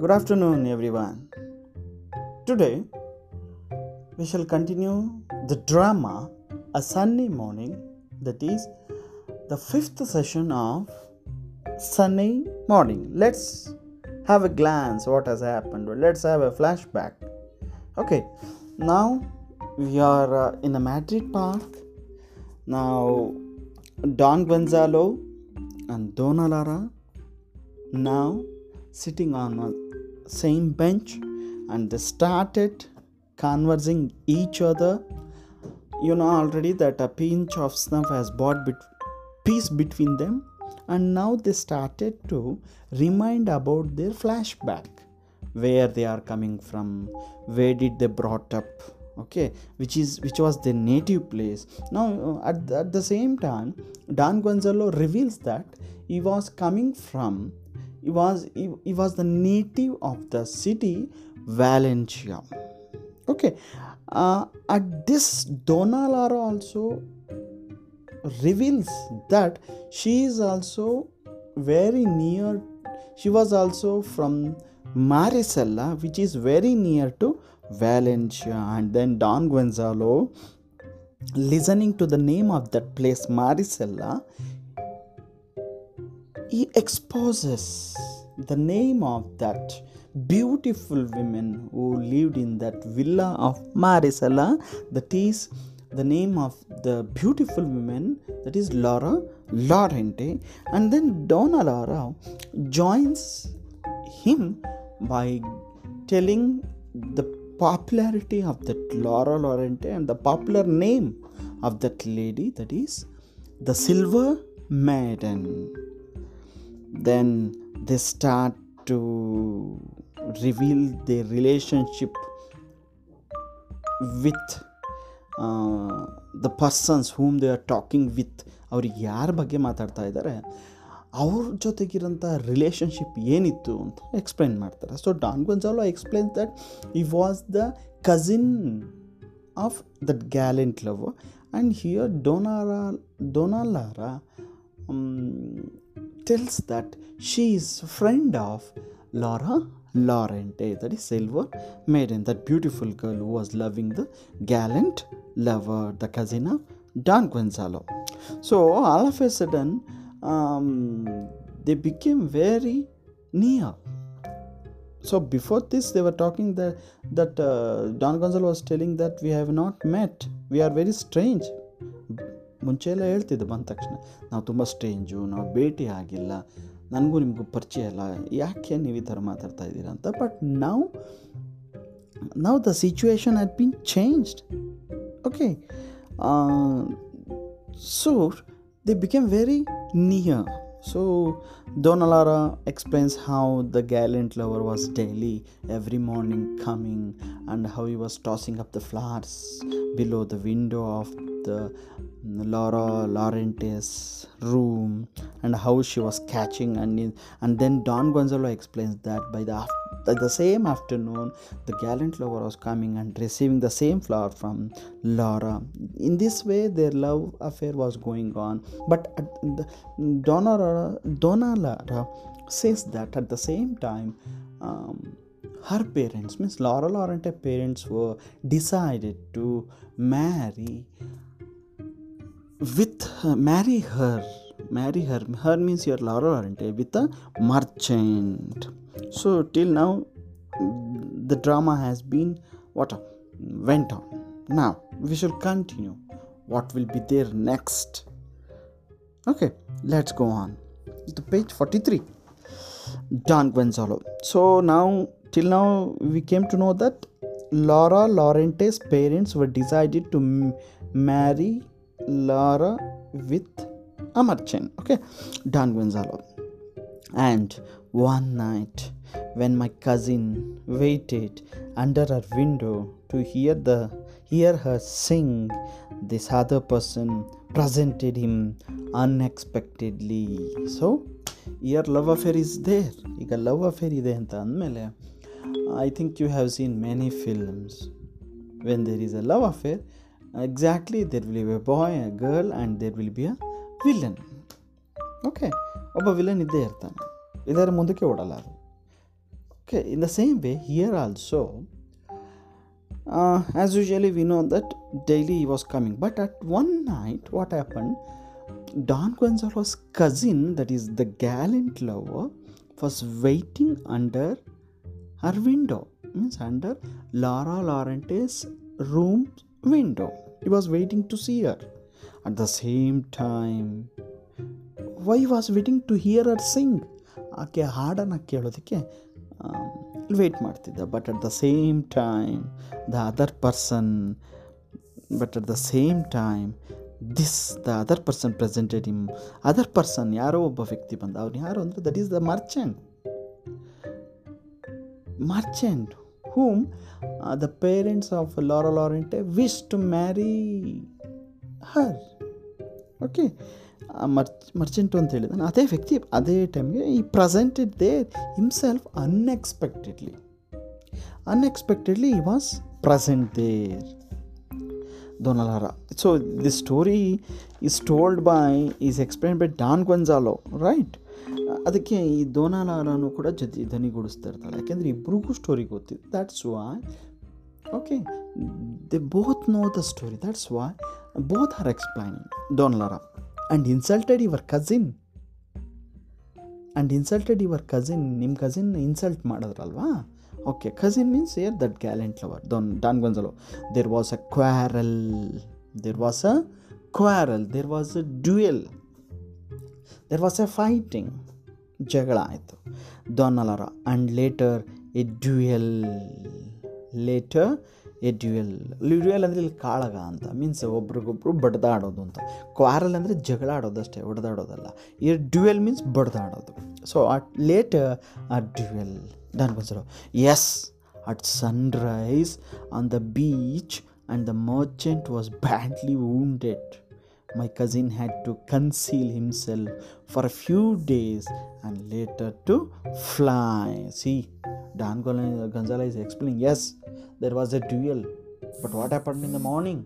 Good afternoon, everyone. Today, we shall continue the drama A Sunny Morning, that is the fifth session of Sunny Morning. Let's have a glance what has happened. Let's have a flashback. Okay, now we are uh, in a Madrid park. Now, Don Gonzalo and Donna Lara now sitting on a same bench and they started conversing each other. You know already that a pinch of snuff has brought bet- peace between them and now they started to remind about their flashback. Where they are coming from where did they brought up okay which is which was their native place. Now uh, at, at the same time don gonzalo reveals that he was coming from he was he, he was the native of the city valencia. Okay uh, at this donna lara also reveals that she is also very near she was also from marisella which is very near to valencia. And then don gonzalo listening to the name of that place marisella he exposes the name of that beautiful women who lived in that villa of Marisela. That is the name of the beautiful woman, that is Laura Lorente. And then Donna Laura joins him by telling the popularity of that Laura Lorente and the popular name of that lady, that is the Silver Maiden then they start to reveal their relationship with uh, the persons whom they are talking with. ಅವ್ರಿಗೆ ಯಾರ ಬಗ್ಗೆ ಮಾತಾಡ್ತಾ ಇದ್ದಾರೆ ಅವ್ರ ಜೊತೆಗಿರೋಂಥ relationship ಏನಿತ್ತು ಅಂತ explain ಮಾಡ್ತಾರೆ. So Don Gonzalo explain that he was the cousin of that gallant love and here ಡೋನಾರಾ Dona Laura tells that she is friend of Laura Lorente, that is Silver Maiden, that beautiful girl who was loving the gallant lover, the cousin of Don Gonzalo. So all of a sudden, um, they became very near. So before this, they were talking that that uh, Don Gonzalo was telling that we have not met. We are very strange. ಮುಂಚೆ ಎಲ್ಲ ಹೇಳ್ತಿದ್ದೆ, ಬಂದ ತಕ್ಷಣ, ನಾವು ತುಂಬ Strange, ನಾವು ಭೇಟಿ ಆಗಿಲ್ಲ, ನನಗೂ ನಿಮಗೂ ಪರಿಚಯ ಇಲ್ಲ, ಯಾಕೆ ನೀವು ಈ ಥರ ಮಾತಾಡ್ತಾ ಇದ್ದೀರಾ ಅಂತ? ಬಟ್ ನಾವು ನಾವು the situation had been changed okay so they become very near so Dona Laura explains how the gallant lover was daily every morning coming and how you was tossing up the flowers below the window of the Laura Laurentis room, and how she was catching. And, and then Don Gonzalo explains that by the, the same afternoon, the gallant lover was coming and receiving the same flower from Laura. In this way, their love affair was going on. But the, Donna, Donna Lara says that at the same time, um, her parents, means Laura Laurente parents, were decided to marry with marry her, marry her. Her means your Laura Laurente with a merchant. So till now, the drama has been what went on. Now we shall continue. What will be there next? Okay, let's go on to page 43. Don Gonzalo. So now, till now, we came to know that Laura Laurente's parents were decided to m- marry Laura with a merchant. Okay, Don Gonzalo. And one night, when my cousin waited under her window to hear the hear her sing, this other person presented him unexpectedly. So, your love affair is there. ಈಗ love affair ಇದೆ ಅಂತ ಅಂದಮೇಲೆ I think you have seen many films when there is a love affair Exactly there will be a boy a girl and there will be a villain okay ಒಬ್ಬ villain ಇದ್ದೇ ಇರ್ತಾನೆ ಇದರ ಮುಂದಕ್ಕೆ ಓಡಲ್ಲ ಅದು Okay, in the same way, here also, uh, as usually, we know that daily he was coming. But at one night, what happened? Don Gonzalo's cousin, that is the gallant lover, was waiting under her window. Means under Laura Laurente's room window. He was waiting to see her. At the same time, why he was waiting to hear her sing? ಆಕೆ ಹಾಡನ್ನು ಕೇಳೋದಕ್ಕೆ wait ಮಾಡ್ತಿದ್ದ but at the same time the other person but at the same time this the other person presented him other person ಯಾರೋ ಒಬ್ಬ ವ್ಯಕ್ತಿ ಬಂದ ಅವ್ನು ಯಾರು ಅಂದರೆ that is the merchant merchant whom uh, the parents of Laura Laurente wished to marry her. Okay merch merchant ಅಂತ ಹೇಳಿದಾನೆ ಅದೇ ವ್ಯಕ್ತಿ ಅದೇ ಟೈಮ್ಗೆ he presented there himself unexpectedly unexpectedly he was present there Dona Laura so this story is told by is explain by Don Gonzalo right ಅದಕ್ಕೆ ಈ ದೋನಾಲಾರನು ಕೂಡ ಜೊತೆ ಧ್ವನಿಗೂಡಿಸ್ತಾ ಇರ್ತಾಳೆ ಯಾಕೆಂದರೆ ಇಬ್ರಿಗೂ ಸ್ಟೋರಿ ಗೊತ್ತಿದೆ. That's why okay they both know the story that's why both are explaining Dona Laura and insulted your cousin and insulted your cousin ನಿಮ್ಮ cousin insult ಮಾಡಿದ್ರಲ್ವಾ? Okay cousin means her that gallant lover Don, Don Gonzalo there was a quarrel there was a quarrel there was a duel there was a fighting ಜಗಳ ಆಯಿತು. Dona Laura and later a duel later a duel duel ಅಂದರೆ ಇಲ್ಲಿ ಕಾಳಗ ಅಂತ means ಒಬ್ರಿಗೊಬ್ರು ಬಡ್ದಾಡೋದು ಅಂತ. Quarrel ಅಂದರೆ ಜಗಳ ಆಡೋದಷ್ಟೇ ಹೊಡೆದಾಡೋದಲ್ಲ ಈ duel means ಬಡ್ದಾಡೋದು. So at late a duel done ಬಂದ್ಸರು yes at sunrise on the beach and the merchant was badly wounded. My cousin had to conceal himself for a few days and later to fly. See, Dan Gon- Gonzalo is explaining yes, there was a duel, but what happened in the morning?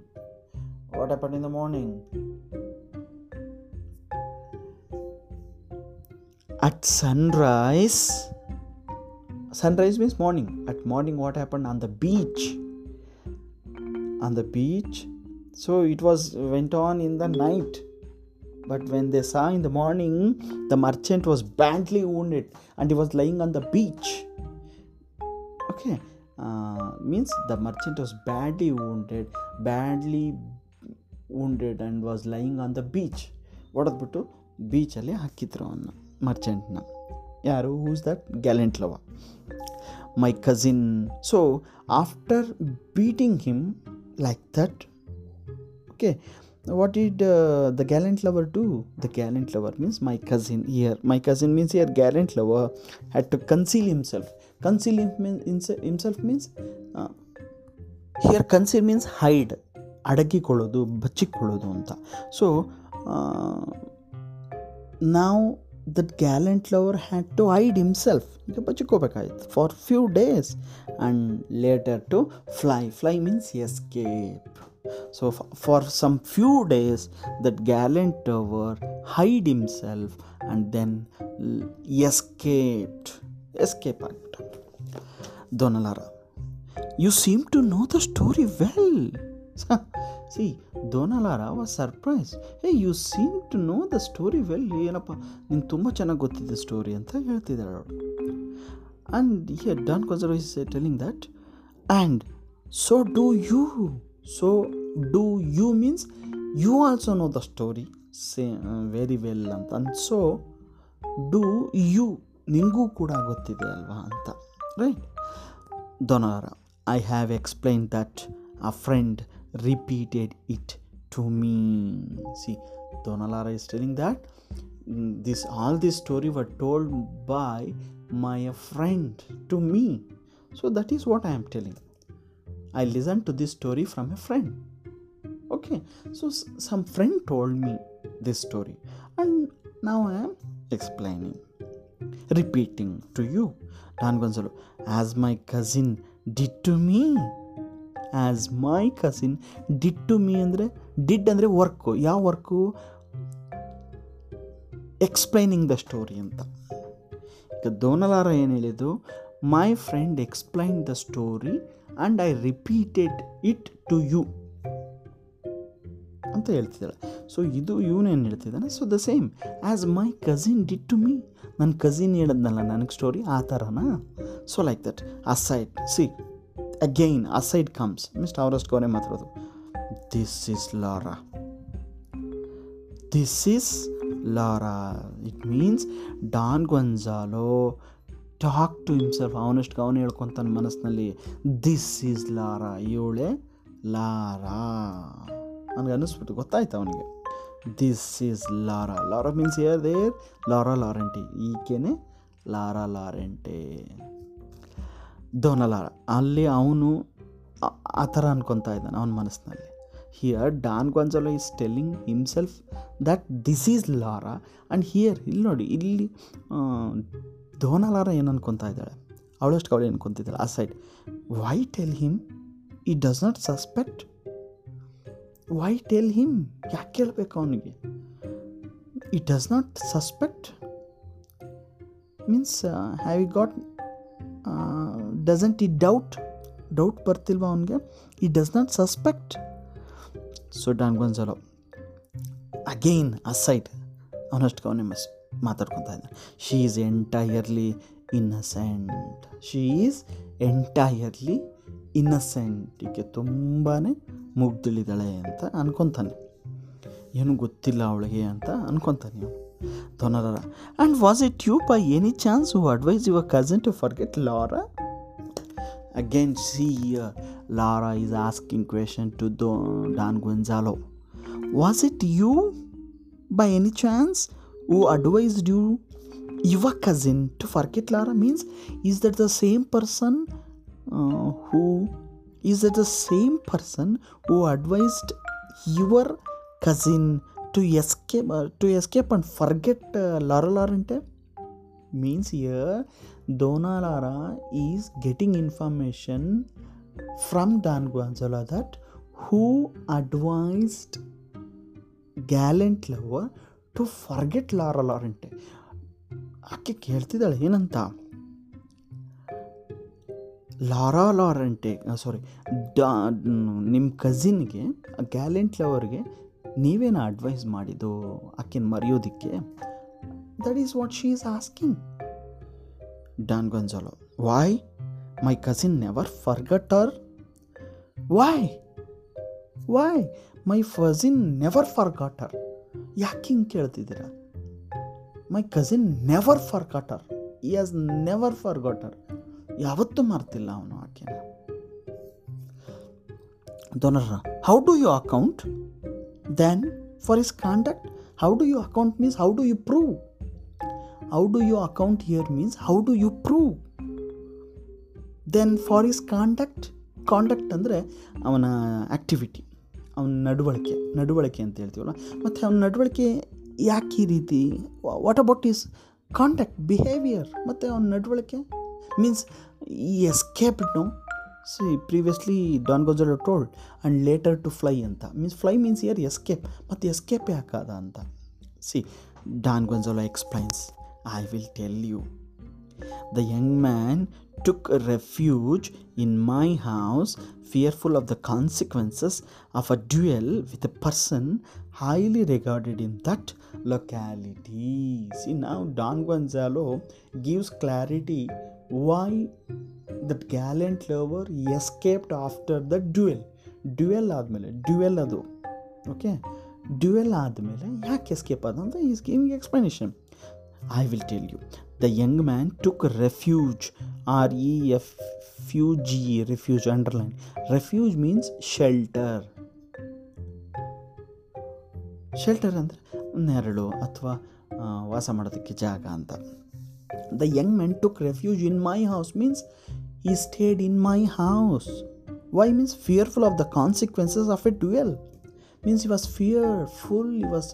What happened in the morning? At sunrise, sunrise means morning. At morning, what happened on the beach? On the beach, so it was went on in the night but when they saw in the morning the merchant was badly wounded and he was lying on the beach okay uh, means the merchant was badly wounded badly wounded and was lying on the beach ಹೊಡೆದ್ಬಿಟ್ಟು ಬೀಚಲ್ಲಿ ಹಾಕಿದ್ರು ಅವನ್ನ ಮರ್ಚೆಂಟ್ನ ಯಾರು whose that gallant lover my cousin so after beating him like that okay what did uh, the gallant lover do the gallant lover means my cousin here my cousin means here gallant lover had to conceal himself conceal him, mean- himself means uh, here conceal means hide ಅಡಗಿಕೊಳ್ಳೋದು ಬಚ್ಚಿಕೊಳ್ಳೋದು ಅಂತ so ನಾವು that gallant lover had to hide himself ಈಗ ಬಚ್ಚಿಕೋಬೇಕಾಯ್ತು for few days and later to fly fly means escape so for some few days that gallant lover hide himself and then escaped escape ಆಗ್ಬಿಟ್ಟ Dona Laura you seem to know the story well see Dona Laura was surprise hey you seem to know the story well ಏನಪ್ಪ ನಿಂಗೆ ತುಂಬ ಚೆನ್ನಾಗಿ ಗೊತ್ತಿದೆ story ಅಂತ ಹೇಳ್ತಿದ್ದಾಳೆ ಅವಳು and here Don Gonzalo is telling that and so do you so do you means you also know the story say very well ಅಂತ and so do you ನಿಮಗೂ ಕೂಡ ಗೊತ್ತಿದೆ ಅಲ್ವಾ ಅಂತ right Dona Laura I have explain that a friend repeated it to me see donalara is telling that mm, this all this story were told by my friend to me so that is what i am telling i listened to this story from a friend okay so some friend told me this story and now i am explaining repeating to you Don gonzalo as my cousin did to me as my cousin did to me ಅಂದರೆ did ಅಂದರೆ work ಯಾವ work explaining the story ಅಂತ ಈಗ Dona Laura ಏನು ಹೇಳಿದ್ದು my friend explain the story and I repeated it to you ಅಂತ ಹೇಳ್ತಿದ್ದಾಳೆ. So ಇದು ಇವನೇನು ಹೇಳ್ತಿದ್ದಾನೆ? So the same as my cousin did to me ನನ್ನ ಕಸಿನ್ ಹೇಳಿದ್ನಲ್ಲ, ನನಗೆ ಸ್ಟೋರಿ ಆ ಥರನಾ so like that aside see again aside comes mist ಅವರಷ್ಟು ಕೋರೆ ಮಾತಾಡೋದು. This is Laura this is Laura it means Don Gonzalo talk to himself ಅವನಷ್ಟು ಅವನು ಹೇಳ್ಕೊತಾನೆ ಮನಸ್ಸಿನಲ್ಲಿ ದಿಸ್ ಈಸ್ ಲಾರಾ ಇವಳೆ ಲಾರಾ ನನಗೆ ಅನ್ನಿಸ್ಬಿಟ್ಟು ಗೊತ್ತಾಯ್ತು ಅವನಿಗೆ. This is Laura Laura means her there Laura Llorente ಈಕೆನೆ Laura Llorente Dona Laura ಅಲ್ಲಿ ಅವನು ಆ ಥರ ಅನ್ಕೊತಾ ಇದ್ದಾನೆ ಅವನ ಮನಸ್ಸಿನಲ್ಲಿ. Here Don Gonzalo is telling himself that this is Laura and here ಇಲ್ಲಿ ನೋಡಿ, ಇಲ್ಲಿ ದೋನಲಾರ ಏನು ಅನ್ಕೊತಾ ಇದ್ದಾಳೆ? ಅವಳಷ್ಟು ಅವಳು ಅನ್ಕೊತಿದ್ದಾಳೆ, aside why tell him he does not suspect why tell him ಯಾಕೆ ಕೇಳಬೇಕು ಅವನಿಗೆ? He does not suspect means have you got doesn't he doubt doubt ಬರ್ತಿಲ್ವ ಅವನಿಗೆ? He does not suspect so Don Gonzalo again side ಅವನಷ್ಟು ಅವನೇ ಮಾತಾಡ್ಕೊತಾ ಇದ್ದಾನೆ. She is entirely innocent she is entirely innocent ಈಕೆ ತುಂಬಾ ಮುಗ್ದಿಳಿದಾಳೆ ಅಂತ ಅನ್ಕೊತಾನೆ. ಏನು ಗೊತ್ತಿಲ್ಲ ಅವಳಿಗೆ ಅಂತ ಅನ್ಕೊತಾನೆ ಇವನು. Dona Laura and was it you by any chance who advise your cousin to forget Laura again see Laura is asking question to Don Gonzalo was it you by any chance who advised you your cousin to forget Lara means is that the same person uh, who is that the same person who advised your cousin to escape uh, to escape and forget uh, Lara Larente means here Dona Lara is getting information from Dan Gonzalo that who advised gallant lover to forget Laura Llorente ಆಕೆ ಕೇಳ್ತಿದ್ದಾಳೆ, ಏನಂತ? Lara ಲಾರೆಂಟೆ ಸಾರಿ ಡಾ ನಿಮ್ಮ ಕಝಿನ್ಗೆ gallant ಲವರ್ಗೆ ನೀವೇನು advice ಮಾಡಿದ್ದು ಆಕೆನ ಮರೆಯೋದಕ್ಕೆ? That is what she is asking Don Gonzalo why my cousin never forgot her why why my cousin never forgot her ಯಾಕೆ ಹಿಂಗೆ ಕೇಳ್ತಿದ್ದೀರಾ? ಮೈ ಕಸಿನ್ ನೆವರ್ ಫಾರ್ ಕಟರ್ ಈ ಹ್ಯಾಸ್ ನೆವರ್ ಫಾರ್ ಗಟರ್ ಯಾವತ್ತೂ ಮರ್ತಿಲ್ಲ ಅವನು ಆಕೆನ. ದೊನರ್ರ how do you account then for his conduct? How do you account means how do you prove how do you account here means how do you prove then for his conduct conduct ಅಂದರೆ ಅವನ activity ಅವನ ನಡವಳಿಕೆ ನಡವಳಿಕೆ ಅಂತ ಹೇಳ್ತೀವಲ್ಲ? ಮತ್ತು ಅವನ ನಡವಳಿಕೆ ಯಾಕೆ ಈ ರೀತಿ? What about his contact behaviour ಮತ್ತು ಅವನ ನಡವಳಿಕೆ? Means he escape no see previously Don Gonzalo told and later to fly ಅಂತ. Means fly means here escape ಮತ್ತು ಎಸ್ಕೇಪ್ ಯಾಕಾದ ಅಂತ? See Don Gonzalo explains I will tell you The young man took refuge in my house, fearful of the consequences of a duel with a person highly regarded in that locality. See, now Don Gonzalo gives clarity why that gallant lover escaped after the duel. Duel ಆದಮೇಲೆ duel ಅದು okay duel ಆದಮೇಲೆ ಯಾಕೆ escape ಆದ ಅಂತ is giving explanation I will tell you the young man took refuge R E F U G refuge underline refuge means shelter shelter ಅಂದರೆ ನೆರಳು ಅಥವಾ ವಾಸ ಮಾಡೋದಕ್ಕೆ ಜಾಗ ಅಂತ the young man took refuge in my house means he stayed in my house why means fearful of the consequences of a duel means he was feared full he was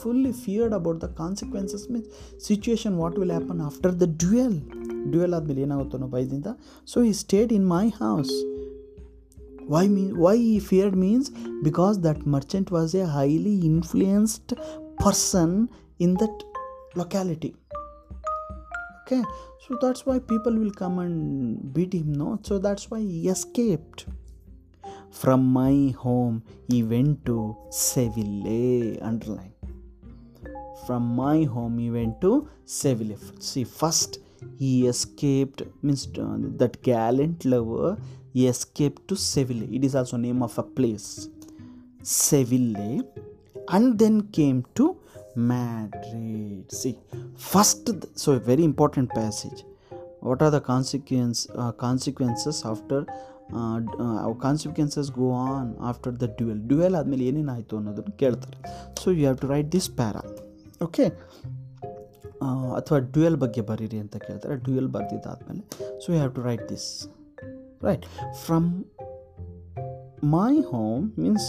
fully feared about the consequences means situation what will happen after the duel duel ಆದಮೇಲೆ ಏನಾಗುತ್ತೋ ಅನ್ನೋ ಭಯದಿಂದ so he stayed in my house why mean why he feared means because that merchant was a highly influenced person in that locality okay so that's why people will come and beat him no so that's why he escaped from my home he went to seville underline. From my home he went to seville. See first he escaped means uh, that gallant lover he escaped to seville. It is also name of a place. Seville and then came to madrid. See first so a very important passage. What are the consequence uh, consequences after ಅವು consequences go on after the duel duel ಆದಮೇಲೆ ಏನೇನು ಆಯಿತು ಅನ್ನೋದನ್ನು ಕೇಳ್ತಾರೆ. So you have to write this para okay ಅಥವಾ duel ಬಗ್ಗೆ ಬರೀರಿ ಅಂತ ಕೇಳ್ತಾರೆ. Duel ಬರ್ದಿದ್ದಾದಮೇಲೆ. So you have to write this right from my home means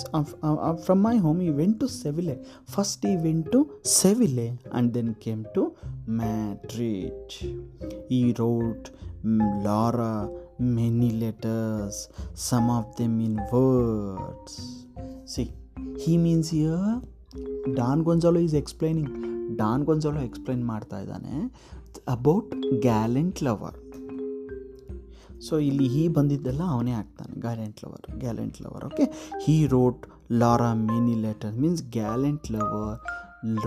from my home he went to Seville first he went to Seville and then came to Madrid he wrote Laura Many letters, some of them in words. See, he means here Don Gonzalo is explaining. Don Gonzalo explain ಮಾಡ್ತಾ ಇದ್ದಾನೆ about gallant lover so ಇಲ್ಲಿ ಹೀ ಬಂದಿದ್ದೆಲ್ಲ ಅವನೇ ಆಗ್ತಾನೆ gallant lover gallant lover okay he wrote Laura many letter means gallant lover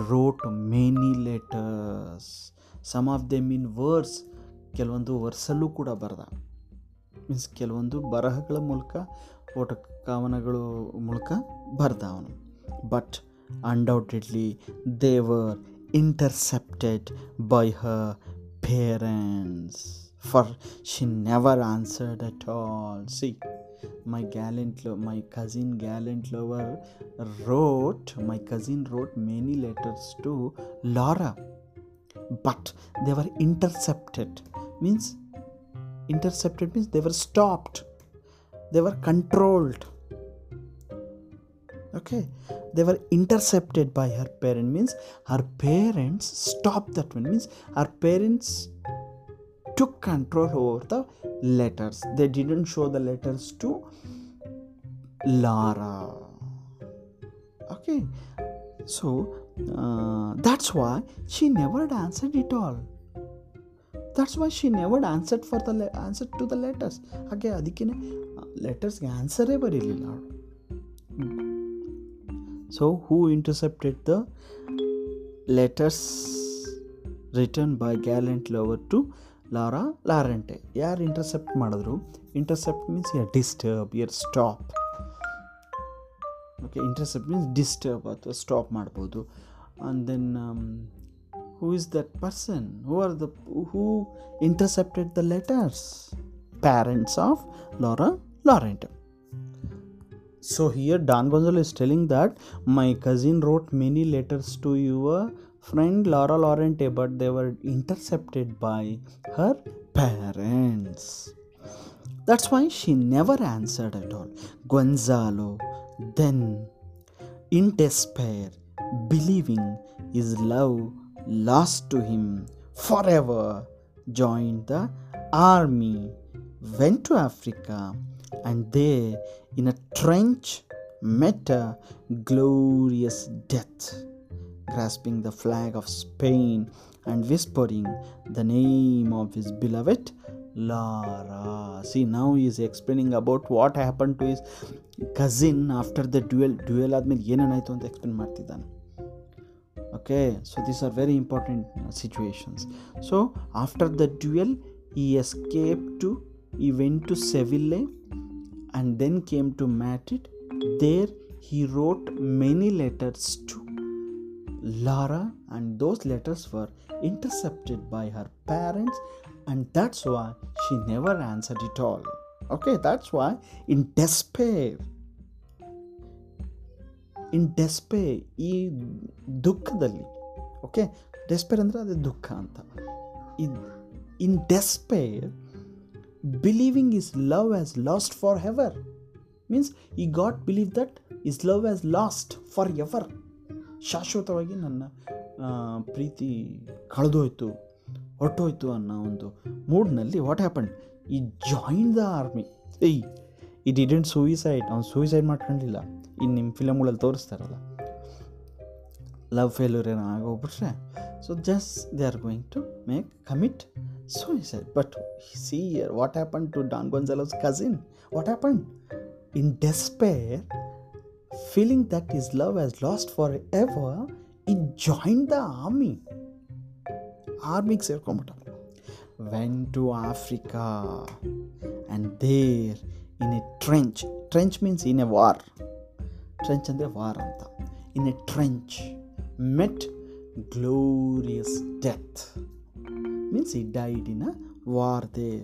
wrote many letters some of them in verse ಕೆಲವೊಂದು ವರ್ಸಲ್ಲೂ ಕೂಡ ಬರೆದ ಮೀನ್ಸ್ ಕೆಲವೊಂದು ಬರಹಗಳ ಮೂಲಕ ಓಟ ಕವನಗಳು ಮೂಲಕ ಬರ್ದ ಅವನು but undoubtedly they were intercepted by her parents for she never answered at all see gallant, lo- my cousin gallant lover wrote, my cousin wrote many letters to Laura, but they were intercepted. Means, intercepted means they were stopped, they were controlled. Okay, they were intercepted by her parent. Means her parents stopped that one. Means her parents took control over the letters. They didn't show the letters to Lara. Okay, so uh, that's why she never answered it all. That's why she never answered for the Le answer to the letters ಹಾಗೆ ಅದಕ್ಕೇ ಲೆಟರ್ಸ್ಗೆ ಆನ್ಸರೇ ಬರೀಲಿಲ್ಲ ಅವಳು. So who intercepted the letters return by gallant lover to Laura Llorente ಯಾರು intercept ಮಾಡಿದ್ರು? Intercept means or disturb or stop okay intercept means disturb ಅಥವಾ stop ಮಾಡ್ಬೋದು. And then who is that person? Who are the who intercepted the letters? Parents of laura laurent. So here don gonzalo is telling that my cousin wrote many letters to your friend laura laurente but they were intercepted by her parents. That's why she never answered at all. Gonzalo then in despair believing his love lost to him forever, joined the army, went to Africa, and there in a trench met a glorious death, grasping the flag of Spain and whispering the name of his beloved Lara. See, now he is explaining about what happened to his cousin after the duel. Duel ಆದ್ಮೇಲೆ ಏನೇನಾಯಿತು ಅಂತ explain ಮಾಡ್ತಿದ್ದಾನೆ okay so these are very important situations. So after the duel he escaped to he went to seville and then came to madrid. There he wrote many letters to lara and those letters were intercepted by her parents and that's why she never answered it all. Okay that's why in despair in despair ಈ ದುಃಖದಲ್ಲಿ okay despair ಅಂದರೆ ಅದೇ ದುಃಖ ಅಂತ. In despair believing his love as lost forever means he got believe that his love as lost forever. ಶಾಶ್ವತವಾಗಿ ನನ್ನ ಪ್ರೀತಿ ಕಳೆದೋಯ್ತು ಹೊಟ್ಟೋಯ್ತು ಅನ್ನೋ ಒಂದು ಮೂಡ್ನಲ್ಲಿ what happen he join the army ಏಯ್, ಈ ಇಡೆಂಟ್ ಸೂಯಿಸೈಡ್ ಅವ್ನು ಸೂಯಿಸೈಡ್ ಮಾಡ್ಕೊಂಡಿಲ್ಲ. ಇನ್ನು ನಿಮ್ಮ ಫಿಲಮ್ಗಳಲ್ಲಿ ತೋರಿಸ್ತಾರಲ್ಲ ಲವ್ ಫೇಲ್ಯೂರ್ ಏನೋ ಆಗೋಗ್ಬಿಟ್ರೆ So just they are going to make commit suicide. But see here, what happened to Don Gonzalo's cousin? What happened? In despair, feeling that his love has lost forever, he joined the army. ಆರ್ಮಿಗೆ ಸೇರ್ಕೊಂಬಿಟ್ಟ went to Africa and there in a trench trench means in a war trench ಅಂದರೆ war ಅಂತ in a trench met glorious death means he died in a war there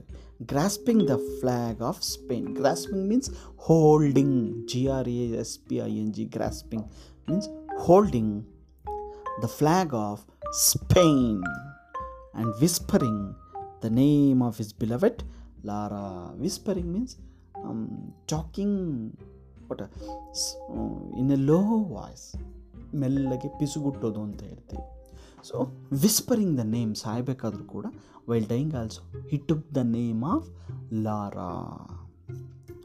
grasping the flag of Spain grasping means holding G R A S P I N G grasping means holding the flag of Spain and whispering the name of his beloved Lara. Whispering means um, talking in a low voice. ಮೆಲ್ಲಗೆ ಪಿಸುಗುಟ್ಟೋದು ಅಂತ ಹೇಳ್ತೀವಿ. So whispering the name ಸಾಯ್ಬೇಕಾದ್ರೂ ಕೂಡ while dying also he took the name of Laura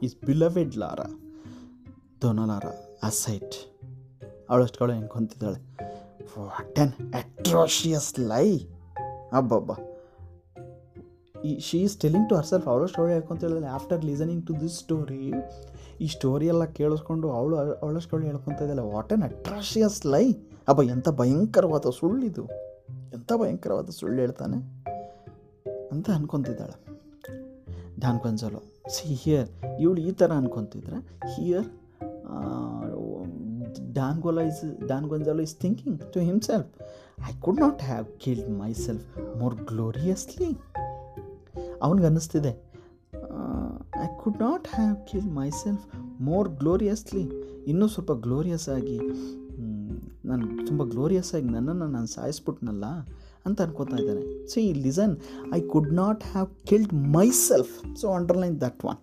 his beloved Laura side aside ಕಳೆ ಹೆಂಗೆ what an atrocious lie ಅಬ್ಬಬ್ಬ. ಈ she is telling to herself ಅವಳು story ಹೇಳ್ಕೊಂತಿದ್ದಾಳೆ after listening to this story ಈ story ಎಲ್ಲ ಕೇಳಿಸ್ಕೊಂಡು ಅವಳು ಅವಳ ಸ್ಟೋರಿ ಹೇಳ್ಕೊತ ಇದ್ದಾಳೆ. ವಾಟ್ ಆನ್ ಅಟ್ರಾಷಿಯಸ್ ಲೈ ಅಬ್ಬ ಎಂಥ ಭಯಂಕರವಾದ ಸುಳ್ಳಿದು ಎಂಥ ಭಯಂಕರವಾದ ಸುಳ್ಳು ಹೇಳ್ತಾನೆ ಅಂತ ಅನ್ಕೊತಿದ್ದಾಳೆ. ಕೊಂಜಲು ಸಿ ಹಿಯರ್ ಇವಳು ಈ ಥರ ಅನ್ಕೊತಿದ್ರೆ here Don Gola is Don Gonzalo is thinking to himself I could not have killed myself more gloriously ಅವನಿಗೆ I could not have killed myself more gloriously ಇನ್ನೂ ಸ್ವಲ್ಪ ಗ್ಲೋರಿಯಸ್ ಆಗಿ ನಾನು ತುಂಬ ಗ್ಲೋರಿಯಸ್ ಆಗಿ ನನ್ನನ್ನು ನಾನು ಸಾಯಿಸ್ಬಿಟ್ನಲ್ಲ ಅಂತ ಅನ್ಕೋತಾ ಇದ್ದಾನೆ so he listen I could not have killed myself so underline that one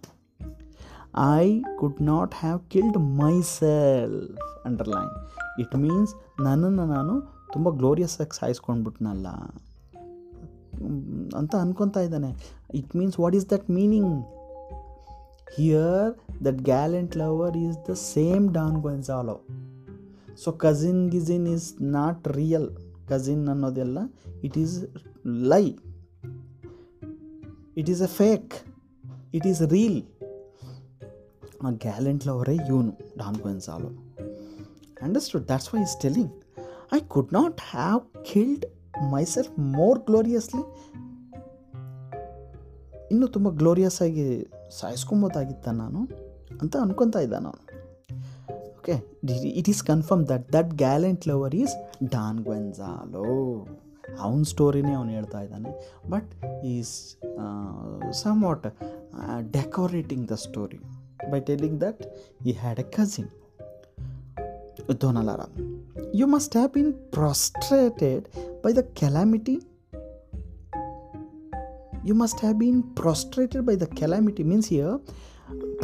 I could not have killed myself underline it means ನನ್ನನ್ನು ನಾನು ತುಂಬ ಗ್ಲೋರಿಯಸ್ ಆಗಿ ಸಾಯಿಸ್ಕೊಂಡ್ಬಿಟ್ನಲ್ಲ. ಅಂತ ಅನ್ಕೊತಾ ಇದ್ದಾನೆ. It means what is that meaning here that gallant lover is the same Don Gonzalo so cousin ಗಿಸಿನ್ is not real cousin ಅನ್ನೋದೆಲ್ಲ it is lie it is a fake it is reel ಆ gallant ಲವರೇ ಇವನು Don Gonzalo understood that's why is telling I could not have killed myself more gloriously ಇನ್ನೂ ತುಂಬ glorious ಆಗಿ ಸಾಯಿಸ್ಕೊಬೋದಾಗಿತ್ತ ನಾನು ಅಂತ ಅನ್ಕೊತಾ ಇದ್ದ ನಾನು. Okay it is confirm that that gallant lover is Don Gonzalo ಅವನ ಸ್ಟೋರಿನೇ ಅವನು ಹೇಳ್ತಾ ಇದ್ದಾನೆ. But is somewhat decorating the story by telling that he had a cousin Donalara, you must have been prostrated by the calamity. You must have been prostrated by the calamity means here.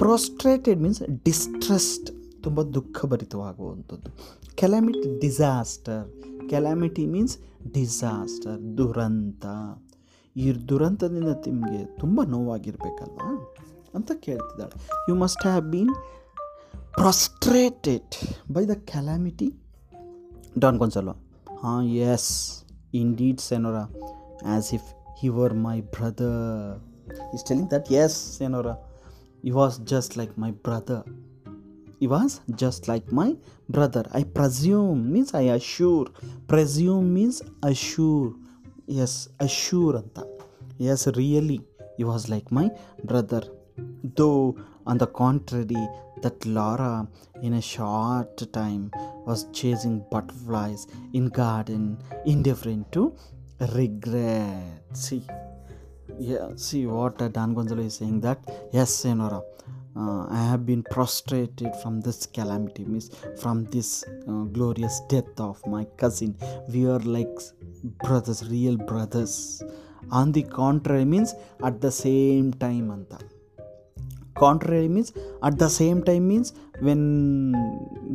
Prostrated means distressed. ತುಂಬ ದುಃಖಭರಿತವಾಗುವಂಥದ್ದು. Calamity disaster calamity means disaster ದುರಂತ. ಈ ದುರಂತದಿಂದ ನಿಮಗೆ ತುಂಬ ನೋವಾಗಿರ್ಬೇಕಲ್ವಾ? ಅಂತ ಕೇಳ್ತಿದ್ದಾಳೆ. You must have been prostrated by the calamity Don Gonzalo ಹಾಂ yes in deeds ಏನೋರ as if he were my brother. He's telling that yes senora. He was just like my brother. He was just like my brother. I presume means i assure. Presume means assure. Yes assure anta. Yes really he was like my brother. Though on the contrary that Laura, in a short time, was chasing butterflies in garden, indifferent to regret see yeah see what uh, dan gonzalo is saying that yes senora uh, I have been prostrated from this calamity, means from this uh, glorious death of my cousin. We are like brothers, real brothers. On the contrary, means at the same time, anta. Contrary means at the same time means when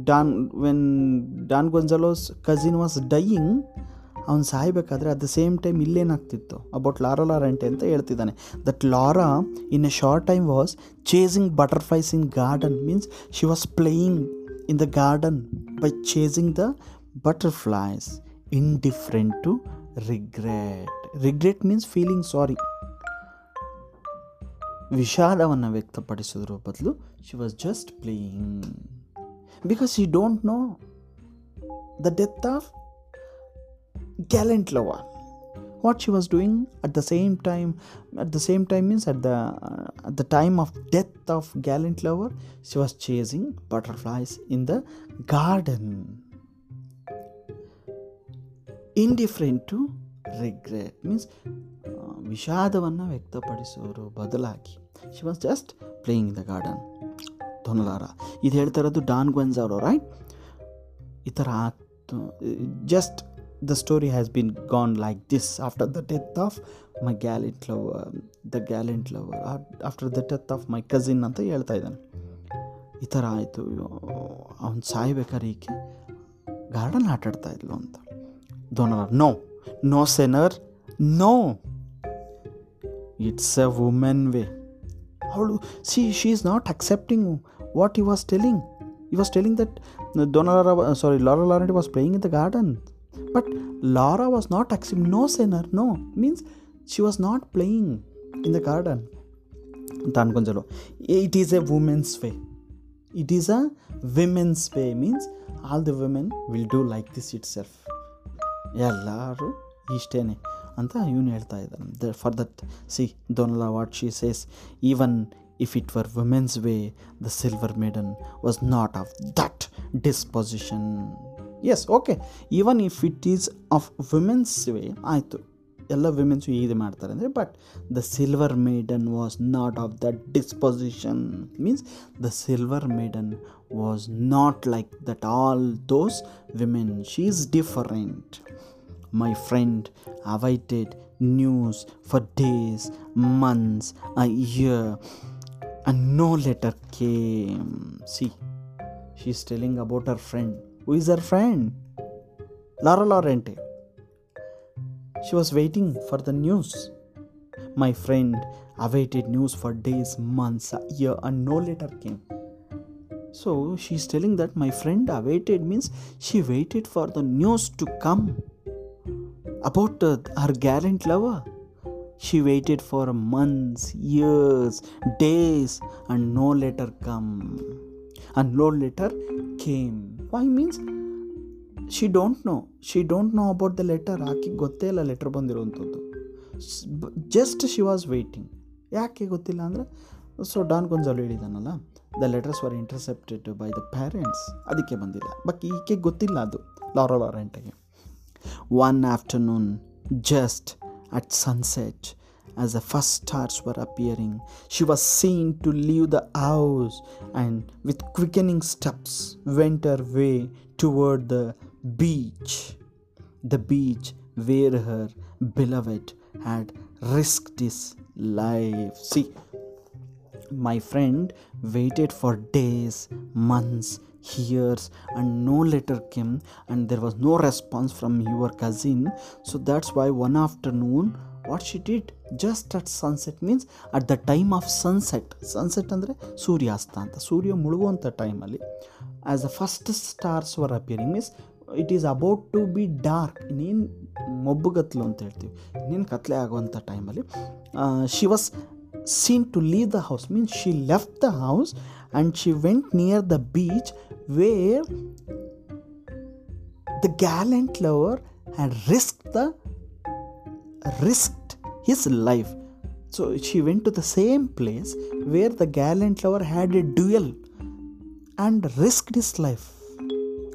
Dan when Dan Gonzalo's cousin was dying, ಅವ್ನು ಸಾಯ್ಬೇಕಾದ್ರೆ at the same time ಇಲ್ಲೇನಾಗ್ತಿತ್ತು. About Lara Llorente ಅಂತ ಹೇಳ್ತಿದ್ದಾನೆ. That Laura in a short time was chasing butterflies in garden means she was playing in the garden by chasing the butterflies indifferent to regret regret means feeling sorry ವಿಷಾದವನ್ನು ವ್ಯಕ್ತಪಡಿಸೋದ್ರ ಬದಲು she was just playing because you don't know the death of gallant lover what she was doing at the same time at the same time means at the uh, at the time of death of gallant lover she was chasing butterflies in the garden indifferent to regret means ವಿಷಾದವನ್ನು ವ್ಯಕ್ತಪಡಿಸೋರು ಬದಲಾಗಿ she was just playing the garden Dona Laura ಇದು ಹೇಳ್ತಾ ಇರೋದು Don ಗ್ವೆನ್ಸ್ ಅವರು right ಈ ಥರ ಆಗ್ತು just the story has been gone like this after the death of my gallant lover, the gallant lover. After the death of my cousin ಅಂತ ಹೇಳ್ತಾ ಇದ್ದಾನೆ. ಈ ಥರ ಆಯಿತು. ಅವ್ನು ಸಾಯ್ಬೇಕಾದ್ರೆ ಈಕೆ ಗಾರ್ಡನ್ ಆಟಾಡ್ತಾ ಇದ್ಲು ಅಂತ. ದೋನರ್ no no ಸೆನರ್ no it's a women way ಅವಳು see she is not accepting what you was telling you was telling that Dona Laura sorry Laura Llorente was playing in the garden but Laura was not accepting no sinner no means she was not playing in the garden Dan Gonzalo it is a woman's way it is a women's way means all the women will do like this itself ಎಲ್ಲರೂ ಇಷ್ಟೇನೆ ಅಂತ ಇವನು ಹೇಳ್ತಾ ಇದ್ದಾನೆ for that see Dona what she says even if it were women's way the silver maiden was not of that disposition Yes okay even if it is of women's way ಆಯಿತು ಎಲ್ಲ ವಿಮೆನ್ಸು ಇದು ಮಾಡ್ತಾರೆ ಅಂದರೆ but the silver maiden was not of that disposition means the silver maiden was not like that all those women she is different my friend awaited news for days months a year and no letter came. See, she's telling about her friend. who is her friend? Laura Laurente. She was waiting for the news. My friend awaited news for days, months, a year, and no letter came. So she's telling that my friend awaited means she waited for the news to come about her gallant lover. She waited for months, years, days, and no letter come. And no letter came. Why means she don't know she don't know about the letter ಆಕೆ ಗೊತ್ತೇ ಇಲ್ಲ letter ಬಂದಿರೋವಂಥದ್ದು. Just she was waiting ಯಾಕೆ ಗೊತ್ತಿಲ್ಲ ಅಂದರೆ so Don Gonzalo ಹೇಳಿದಾನಲ್ಲ the letters were intercepted by the parents ಅದಕ್ಕೆ ಬಂದಿಲ್ಲ. But ಈಕೆ ಗೊತ್ತಿಲ್ಲ ಅದು ಲಾರೋ ಲಾರೆಂಟಿಗೆ one afternoon just at sunset as the first stars were appearing. She was seen to leave the house and with quickening steps went her way toward the beach. The beach where her beloved had risked his life. See my friend waited for days months years and no letter came and there was no response from your cousin so that's why one afternoon what she did just at sunset means at the time of sunset sunset ಅಂದರೆ ಸೂರ್ಯಾಸ್ತ ಅಂತ ಸೂರ್ಯ ಮುಳುಗುವಂಥ ಟೈಮಲ್ಲಿ as a first stars were appearing means it is about to be dark ಇನ್ನೇನು ಮೊಬ್ಬುಗತ್ಲು ಅಂತ ಹೇಳ್ತೀವಿ ಇನ್ನೇನು ಕತ್ಲೆ ಆಗುವಂಥ ಟೈಮಲ್ಲಿ she was seen to leave the house means she left the house and she went near the beach where the gallant lover had risked the risked his life so she went to the same place where the gallant lover had a duel and risked his life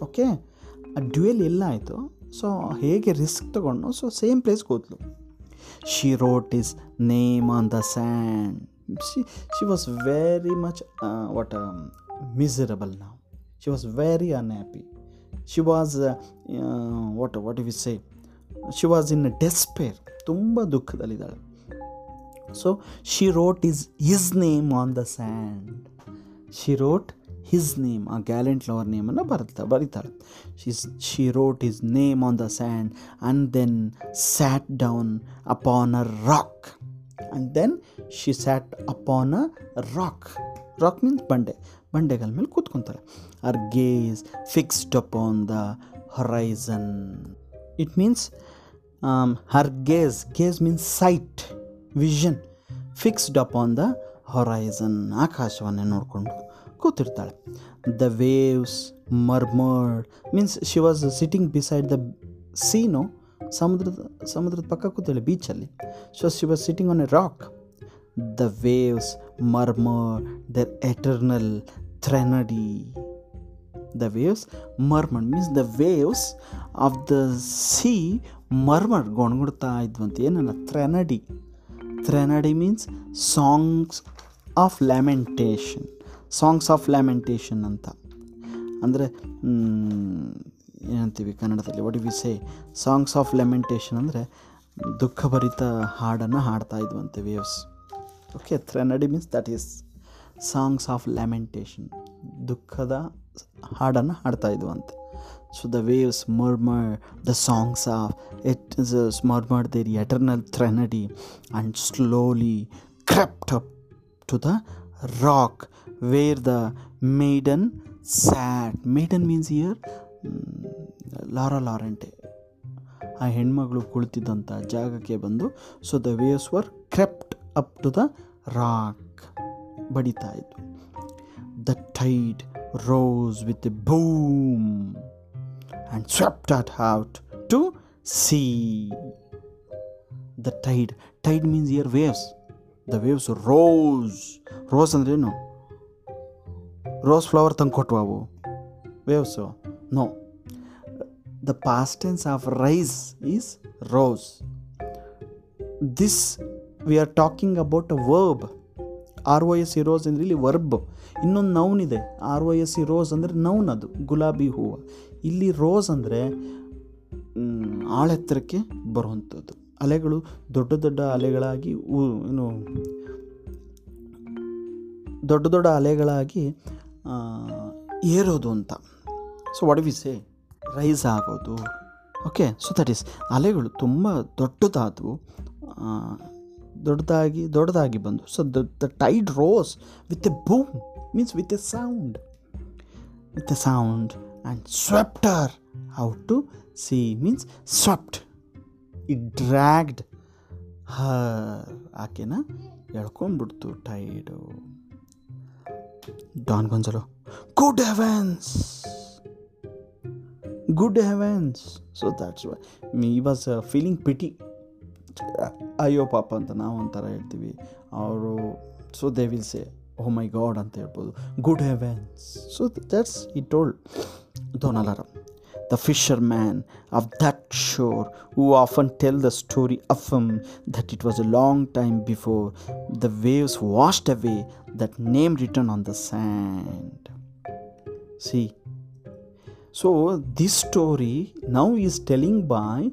okay ಆ duel ಎಲ್ಲ ಆಯಿತು so ಹೇಗೆ risk ತೊಗೊಂಡು so same ಪ್ಲೇಸ್ಗೆ ಹೋದ್ಲು she wrote his name on the sand. She, she was very much what what ನಾವು. She was very unhappy. She was uh, uh, what what do we say? She was in a despair. ತುಂಬ ದುಃಖದಲ್ಲಿದ್ದಾಳೆ so she wrote is his name on the sand she wrote his name ಆ gallant lover ನೇಮನ್ನು ಬರುತ್ತಾ ಬರೀತಾಳೆ she's she wrote his name on the sand and then sat down upon a rock and then she sat upon a rock rock means ಬಂಡೆ ಬಂಡೆಗಳ ಮೇಲೆ ಕೂತ್ಕೊತಾರೆ. Her gaze fixed up on the horizon it means her gaze gaze means sight vision fixed up on the horizon ಆಕಾಶವನ್ನೇ ನೋಡಿಕೊಂಡು ಕೂತಿರ್ತಾಳೆ. The waves murmured means she was sitting beside the ಸೀನು ಸಮುದ್ರದ ಸಮುದ್ರದ ಪಕ್ಕ ಕೂತಾಳೆ ಬೀಚಲ್ಲಿ so she was sitting on a rock the waves murmur the eternal threnody the waves murmured means the waves of the sea murmured ಗೊಣಗುಡ್ತಾ ಇದ್ವಂತೆ ಏನನ್ನ threnody threnody means songs of lamentation songs of lamentation ಅಂತ ಅಂದರೆ ಏನಂತೀವಿ ಕನ್ನಡದಲ್ಲಿ? What we say songs of lamentation ಅಂದರೆ ದುಃಖಭರಿತ ಹಾಡನ್ನು ಹಾಡ್ತಾ ಇದ್ವಂತೆ waves okay threnody means that is songs of lamentation, ದುಃಖದ ಹಾಡನ್ನು ಹಾಡ್ತಾ ಇದ್ವಂತೆ. So the waves murmur the songs of it murmur their eternal threnody and slowly crept up to the rock where the maiden sad maiden means here Laura Llorente ಆ ಹೆಣ್ಮಗಳು ಕುಳಿತಿದ್ದಂಥ ಜಾಗಕ್ಕೆ ಬಂದು so the waves were crept up to the rock ಬಡಿತಾ ಇತ್ತು the tide rose with a boom and swept at out to sea the tide tide means year waves the waves rose rose ಅಂದ್ರೆ ಏನು rose flower ತಂದು ಕೊಟ್ವು ಅವು waves no the past tense of rise is rose this we are talking about a verb R O S E rose rose ಅಂದರೆ ಇಲ್ಲಿ verb. ಇನ್ನೊಂದು noun ಇದೆ. R O S E rose rose ಅಂದರೆ noun ಅದು. ಗುಲಾಬಿ ಹೂವು. ಇಲ್ಲಿ rose ಅಂದರೆ ಆಳೆತ್ತರಕ್ಕೆ ಬರುವಂಥದ್ದು ಅಲೆಗಳು ದೊಡ್ಡ ದೊಡ್ಡ ಅಲೆಗಳಾಗಿ ಏನು, ದೊಡ್ಡ ದೊಡ್ಡ ಅಲೆಗಳಾಗಿ ಏರೋದು ಅಂತ. ಸೊ ಒಡವಿಸೆ ರೈಸ್ ಆಗೋದು. ಓಕೆ ಸೊ ದಟ್ ಇಸ್ ಅಲೆಗಳು ತುಂಬ ದೊಡ್ಡದಾದವು ದೊಡ್ಡದಾಗಿ ದೊಡ್ಡದಾಗಿ ಬಂದು. So the the tide rose with a boom means with a sound with a sound and swept her out to sea means swept it dragged her ಆಕೆನ ಎಳ್ಕೊಂಡ್ಬಿಡ್ತು tide Don Gonzalo good heavens good heavens so that's why me was feeling pity ಅಯ್ಯೋ ಪಾಪ ಅಂತ ನಾವು ಒಂಥರ ಹೇಳ್ತೀವಿ ಅವರು so they will say oh my God ಅಂತ ಹೇಳ್ಬೋದು good heavens so that's he told Dona Laura the fisherman of that shore who often tell the story of that it was a long time before the waves washed away that name return on the sand see so this story now is telling by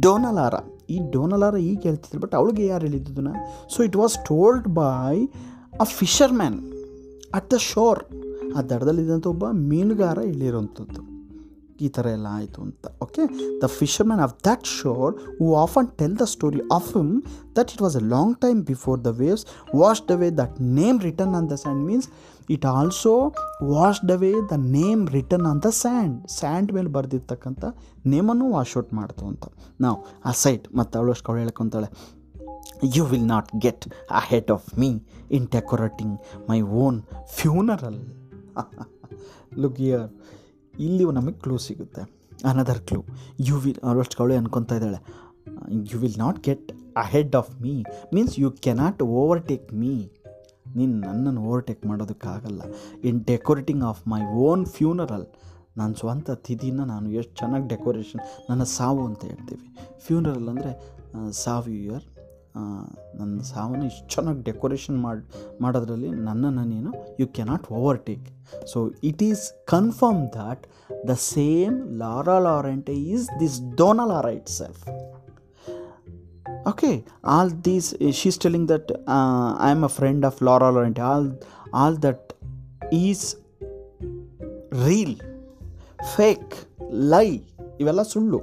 Dona Laura ಈ Doña Lara ಈಗ ಹೇಳ್ತಿದ್ರು ಬಟ್ ಅವಳಿಗೆ ಯಾರು ಹೇಳಿದ್ದನ್ನ so it was told by a fisherman at the shore ಆ ದಡದಲ್ಲಿದ್ದಂಥ ಒಬ್ಬ ಮೀನುಗಾರ ಹೇಳಿರೋಂಥದ್ದು ಈ ಥರ ಎಲ್ಲ ಆಯಿತು ಅಂತ okay the fisherman of that shore who often tell the story of him that it was a long time before the waves washed away that name written on the sand means it also washed away the name written on the sand sand ಮೇಲೆ ಬರೆದಿರ್ತಕ್ಕಂಥ ನೇಮನ್ನು wash out ಮಾಡ್ತು ಅಂತ. ನಾವು ಆ site ಮತ್ತು ಅವಳು ಅಷ್ಟು ಅವಳು ಹೇಳ್ಕೊತಾಳೆ. You will not get ahead of me in decorating my own funeral look here ಇಲ್ಲಿ ನಮಗೆ ಕ್ಲೂ ಸಿಗುತ್ತೆ. ಅನದರ್ ಕ್ಲೂ ಯು ವಿಲ್ ಅವಳಷ್ಟು ಅವಳು ಅನ್ಕೊತಾ ಇದ್ದಾಳೆ. You will not get ahead of me means you cannot overtake me ನೀನು ನನ್ನನ್ನು overtake ಮಾಡೋದಕ್ಕಾಗಲ್ಲ. In decorating of my own funeral ನನ್ನ ಸ್ವಂತ ತಿಥಿನ ನಾನು ಎಷ್ಟು ಚೆನ್ನಾಗಿ ಡೆಕೋರೇಷನ್ ನನ್ನ ಸಾವು ಅಂತ ಹೇಳ್ತೀವಿ. ಫ್ಯೂನರಲ್ ಅಂದರೆ ಸಾವು ಇಯರ್ ನನ್ನ ಸಾವನ್ನು ಇಷ್ಟು ಚೆನ್ನಾಗಿ ಡೆಕೋರೇಷನ್ ಮಾಡಿ, ಮಾಡೋದ್ರಲ್ಲಿ ನನ್ನನ್ನು ನೀನು you cannot overtake so it is confirm that the same Laura Llorente is this Doña Laura itself okay all these she's telling that uh, i am a friend of laura laurent all all that is real fake lie ಇವೆಲ್ಲ ಸುಳ್ಳು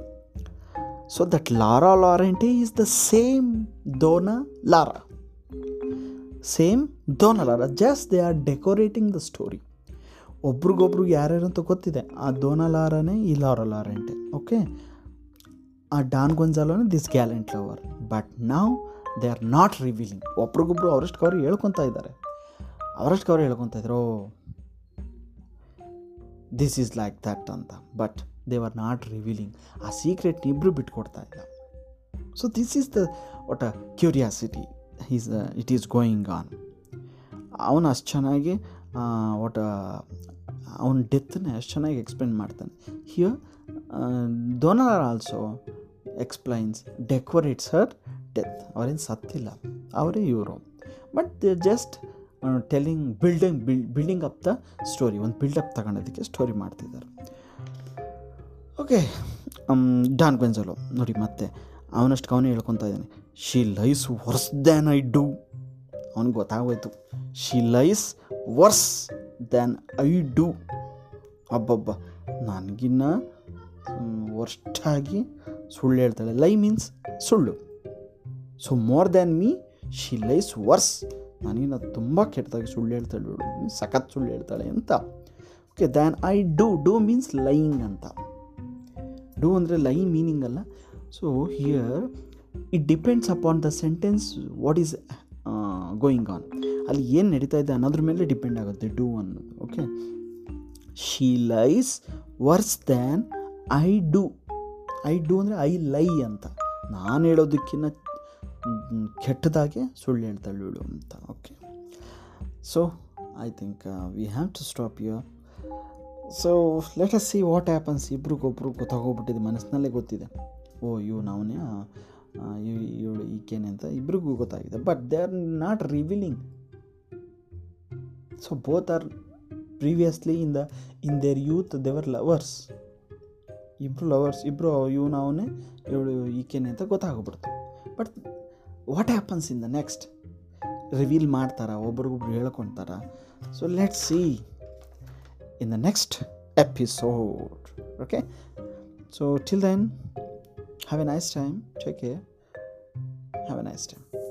so that Laura Laurenti is the same Dona Laura same Dona Laura just they are decorating the story ಒಬ್ರಿಗೊಬ್ರು ಯಾರ್ಯಾರು ಅಂತ ಗೊತ್ತಿದೆ ಆ ದೋನ ಲಾರನೇ ಈ Lara ಲಾರೆಂಟೆ okay ಆ Don ಗೊಂಜಾಲೋನ ದಿಸ್ ಗ್ಯಾಲೆಂಟ್ ಲವರ್. ಬಟ್ ನಾವು ದೇ ಆರ್ ನಾಟ್ ರಿವೀಲಿಂಗ್. ಒಬ್ರಿಗೊಬ್ರು ಅವರಷ್ಟು ಕವರ್ ಹೇಳ್ಕೊತಾ ಇದ್ದಾರೆ ಅವರಷ್ಟು ಕವರ್ ಹೇಳ್ಕೊತಾ ಇದ್ರು ದಿಸ್ ಈಸ್ ಲೈಕ್ ದಟ್ ಅಂತ. But they are not revealing. ಆ ಸೀಕ್ರೆಟ್ ಇಬ್ಬರು ಬಿಟ್ಕೊಡ್ತಾ ಇಲ್ಲ. ಸೊ ದಿಸ್ ಈಸ್ ದ, ಒಟ್ಟ curiosity. Is, it is going on. ಅವನು ಅಷ್ಟು ಚೆನ್ನಾಗಿ ವಾಟ್ ಅವನ ಡೆತ್ನ ಅಷ್ಟು ಚೆನ್ನಾಗಿ ಎಕ್ಸ್ಪ್ಲೇನ್ ಮಾಡ್ತಾನೆ. Here donor also explains decorates her death ಅವರೇನು ಸತ್ತಿಲ್ಲ. ಅವರೇ ಇವರು. But they just telling building bill building up the story ಒಂದು ಬಿಲ್ಡಪ್ ತಗೊಳೋದಕ್ಕೆ ಸ್ಟೋರಿ ಮಾಡ್ತಿದ್ದಾರೆ. ಓಕೆ ಡಾನ್ ಗೊಂಜಲೋ ನೋಡಿ, ಮತ್ತೆ ಅವನಷ್ಟು ಅವನೇ ಹೇಳ್ಕೊತಾ ಇದ್ದಾನೆ. She lies worse than I do ಅವ್ನಿಗೆ ಗೊತ್ತಾಗೋಯ್ತು. She lies worse than I do ಅಬ್ಬಬ್ಬ, ನನಗಿನ್ನ ವರ್ಸ್ಟಾಗಿ ಸುಳ್ಳು ಹೇಳ್ತಾಳೆ. ಲೈ ಮೀನ್ಸ್ ಸುಳ್ಳು. So more than me she lies worse ನನಗಿನ್ನ ತುಂಬ ಕೆಟ್ಟದಾಗಿ ಸುಳ್ಳು ಹೇಳ್ತಾಳೆ ಸಖತ್ ಸುಳ್ಳು ಹೇಳ್ತಾಳೆ ಅಂತ. Okay than I do do means lying ಅಂತ. ಡೂ ಅಂದರೆ ಲೈ ಮೀನಿಂಗ್ ಅಲ್ಲ. So here it depends upon the sentence what is going on ಅಲ್ಲಿ ಏನು ನಡೀತಾ ಇದೆ ಅನ್ನೋದ್ರ ಮೇಲೆ ಡಿಪೆಂಡ್ ಆಗುತ್ತೆ. ಡೂ ಅನ್ನೋದು. Okay she lies worse than I do I do ಅಂದರೆ ಐ ಲೈ ಅಂತ. ನಾನು ಹೇಳೋದಕ್ಕಿಂತ ಕೆಟ್ಟದಾಗೆ ಸುಳ್ಳು ಹೇಳ್ತಾಳೆ ಇವಳು ಅಂತ. Okay so I think we have to stop you so let us see what happens ಇಬ್ರಿಗೊಬ್ರು ಗೊತ್ತಾಗೋಗ್ಬಿಟ್ಟಿದೆ. ಮನಸ್ಸಿನಲ್ಲೇ ಗೊತ್ತಿದೆ. ಓ ಇವು ನಾವನೇ ಇವಳು ಈಕೇನೆ ಅಂತ ಇಬ್ರಿಗೂ ಗೊತ್ತಾಗಿದೆ. But they are not revealing so both are previously in the in their youth they were lovers ಇಬ್ಬರು ಲವರ್ಸ್ ಇಬ್ಬರು ಇವು ನಾವೇ ಇವಳು ಈಕೆನೆ ಅಂತ ಗೊತ್ತಾಗ್ಬಿಡ್ತು. But what happens in the next reveal ಮಾಡ್ತಾರ, ಒಬ್ರಿಗೊಬ್ರು ಹೇಳ್ಕೊತಾರ? So let see in the next episode okay so till then have a nice time care. Have a nice time.